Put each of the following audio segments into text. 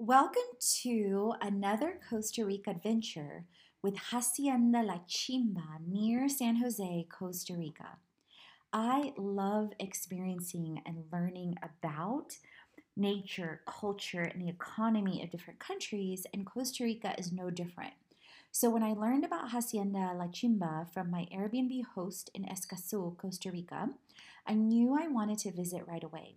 Welcome to another Costa Rica adventure with Hacienda La Chimba near San Jose, Costa Rica. I love experiencing and learning about nature, culture, and the economy of different countries, and Costa Rica is no different. So, when I learned about Hacienda La Chimba from my Airbnb host in Escazú, Costa Rica, I knew I wanted to visit right away.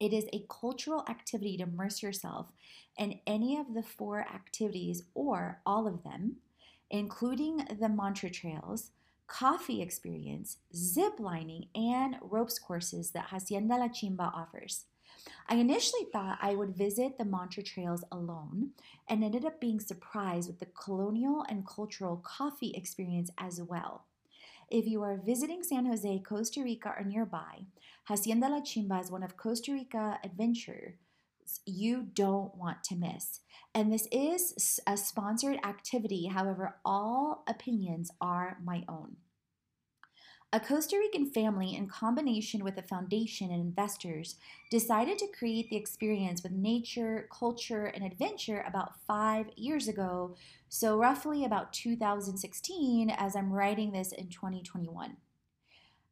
It is a cultural activity to immerse yourself in any of the four activities or all of them, including the mantra trails, coffee experience, zip lining, and ropes courses that Hacienda La Chimba offers. I initially thought I would visit the mantra trails alone and ended up being surprised with the colonial and cultural coffee experience as well. If you are visiting San Jose, Costa Rica, or nearby, Hacienda La Chimba is one of Costa Rica adventure you don't want to miss. And this is a sponsored activity, however, all opinions are my own. A Costa Rican family, in combination with a foundation and investors, decided to create the experience with nature, culture, and adventure about five years ago. So, roughly about 2016, as I'm writing this in 2021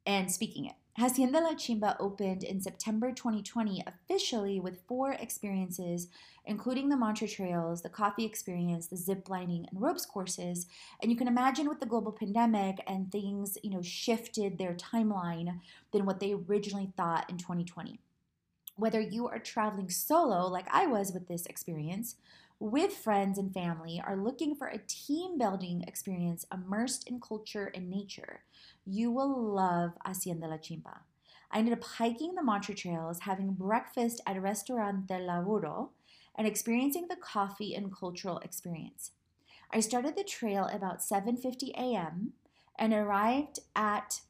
and speaking it. Hacienda La Chimba opened in September 2020 officially with four experiences, including the mantra trails, the coffee experience, the zip lining, and ropes courses. And you can imagine with the global pandemic and things, you know, shifted their timeline than what they originally thought in 2020. Whether you are traveling solo, like I was with this experience, with friends and family, are looking for a team building experience immersed in culture and nature, you will love Hacienda La Chimba. I ended up hiking the mantra trails, having breakfast at Restaurante Laburo, and experiencing the coffee and cultural experience. I started the trail about 7:50 a.m. and arrived at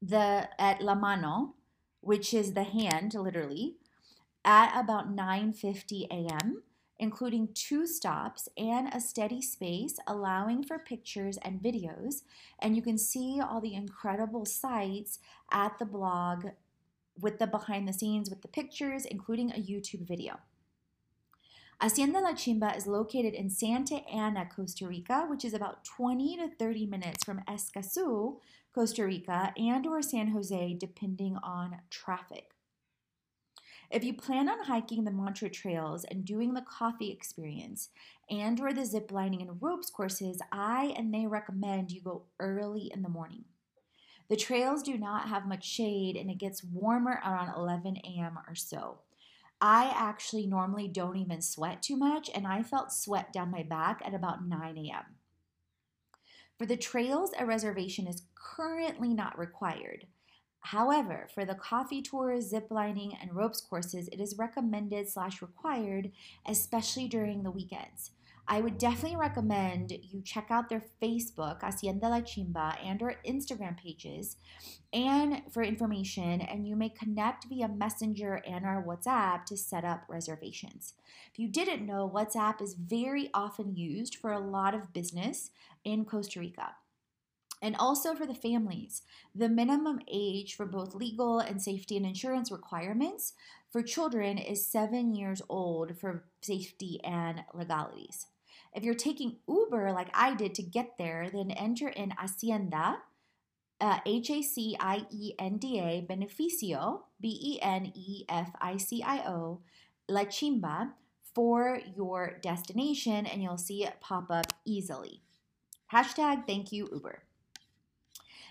the at La Mano, which is the hand literally, at about 9:50 a.m including two stops and a steady space, allowing for pictures and videos. And you can see all the incredible sights at the blog with the behind the scenes with the pictures, including a YouTube video. Hacienda La Chimba is located in Santa Ana, Costa Rica, which is about 20 to 30 minutes from Escazú, Costa Rica, and or San Jose, depending on traffic. If you plan on hiking the mantra trails and doing the coffee experience and or the zip lining and ropes courses, I and they recommend you go early in the morning. The trails do not have much shade and it gets warmer around 11 a.m. or so. I actually normally don't even sweat too much, and I felt sweat down my back at about 9 a.m. For the trails, a reservation is currently not required. However, for the coffee tours, zip lining, and ropes courses, it is recommended slash required, especially during the weekends. I would definitely recommend you check out their Facebook, Hacienda La Chimba, and or Instagram pages and for information and you may connect via Messenger and our WhatsApp to set up reservations. If you didn't know, WhatsApp is very often used for a lot of business in Costa Rica. And also for the families, the minimum age for both legal and safety and insurance requirements for children is seven years old for safety and legalities. If you're taking Uber like I did to get there, then enter in Hacienda, uh, H A C I E N D A, Beneficio, B E N E F I C I O, La Chimba for your destination, and you'll see it pop up easily. Hashtag thank you, Uber.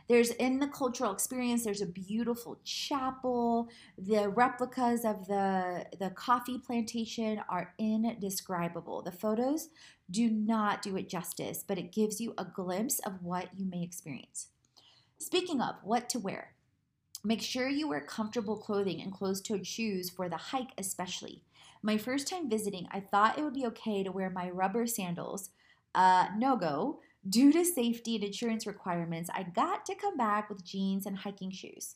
There's in the cultural experience, there's a beautiful chapel. The replicas of the, the coffee plantation are indescribable. The photos do not do it justice, but it gives you a glimpse of what you may experience. Speaking of what to wear, make sure you wear comfortable clothing and closed toed shoes for the hike, especially. My first time visiting, I thought it would be okay to wear my rubber sandals. Uh, no go Due to safety and insurance requirements, I got to come back with jeans and hiking shoes.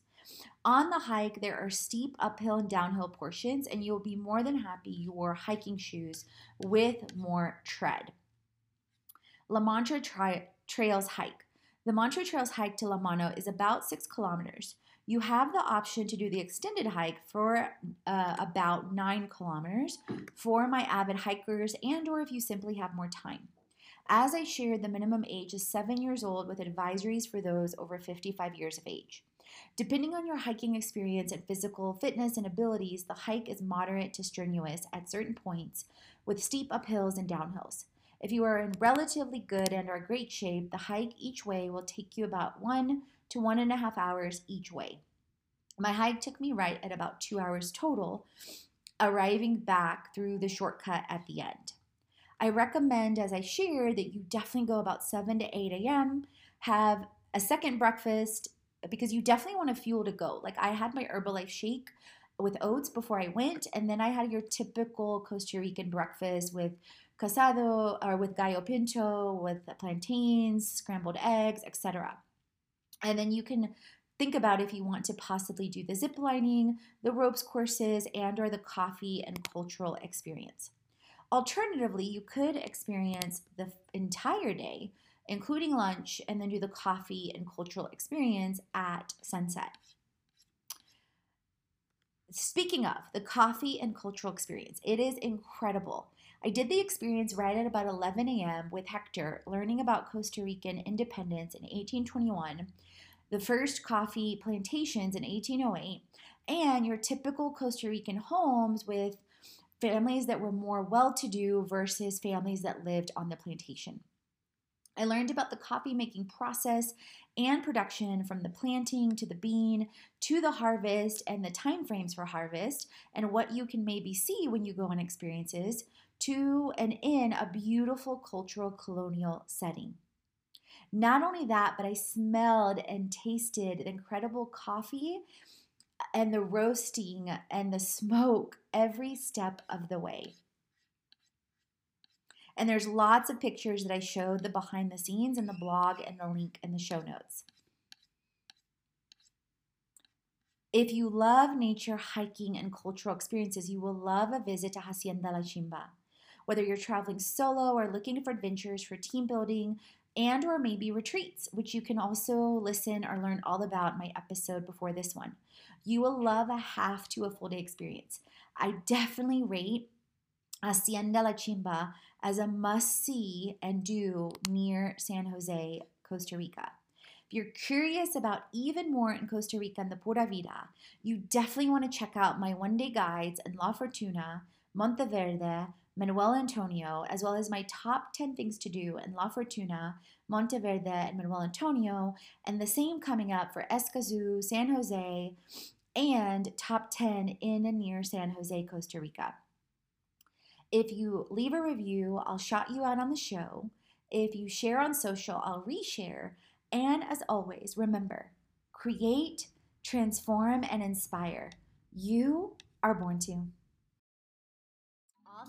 On the hike, there are steep uphill and downhill portions, and you'll be more than happy you wore hiking shoes with more tread. La Mancha Tri- Trails Hike. The Mantra Trails hike to La Mano is about six kilometers. You have the option to do the extended hike for uh, about nine kilometers for my avid hikers and or if you simply have more time. As I shared, the minimum age is seven years old with advisories for those over 55 years of age. Depending on your hiking experience and physical fitness and abilities, the hike is moderate to strenuous at certain points with steep uphills and downhills. If you are in relatively good and are great shape, the hike each way will take you about one to one and a half hours each way. My hike took me right at about two hours total, arriving back through the shortcut at the end. I recommend, as I share, that you definitely go about 7 to 8 a.m., have a second breakfast because you definitely want a fuel to go. Like I had my Herbalife shake with oats before I went, and then I had your typical Costa Rican breakfast with casado or with gallo pinto, with plantains, scrambled eggs, etc. And then you can think about if you want to possibly do the zip lining, the ropes courses, and or the coffee and cultural experience. Alternatively, you could experience the entire day, including lunch, and then do the coffee and cultural experience at sunset. Speaking of the coffee and cultural experience, it is incredible. I did the experience right at about 11 a.m. with Hector, learning about Costa Rican independence in 1821, the first coffee plantations in 1808, and your typical Costa Rican homes with families that were more well to do versus families that lived on the plantation. I learned about the coffee making process and production from the planting to the bean to the harvest and the time frames for harvest and what you can maybe see when you go on experiences to and in a beautiful cultural colonial setting. Not only that, but I smelled and tasted incredible coffee and the roasting and the smoke every step of the way. And there's lots of pictures that I showed the behind the scenes and the blog and the link in the show notes. If you love nature, hiking, and cultural experiences, you will love a visit to Hacienda La Chimba. Whether you're traveling solo or looking for adventures for team building and or maybe retreats, which you can also listen or learn all about my episode before this one. You will love a half to a full day experience. I definitely rate Hacienda La Chimba as a must see and do near San Jose, Costa Rica. If you're curious about even more in Costa Rica and the Pura Vida, you definitely want to check out my one day guides in La Fortuna, Monteverde, Manuel Antonio, as well as my top 10 things to do in La Fortuna, Monteverde, and Manuel Antonio, and the same coming up for Escazú, San Jose, and top 10 in and near San Jose, Costa Rica. If you leave a review, I'll shout you out on the show. If you share on social, I'll reshare. And as always, remember create, transform, and inspire. You are born to.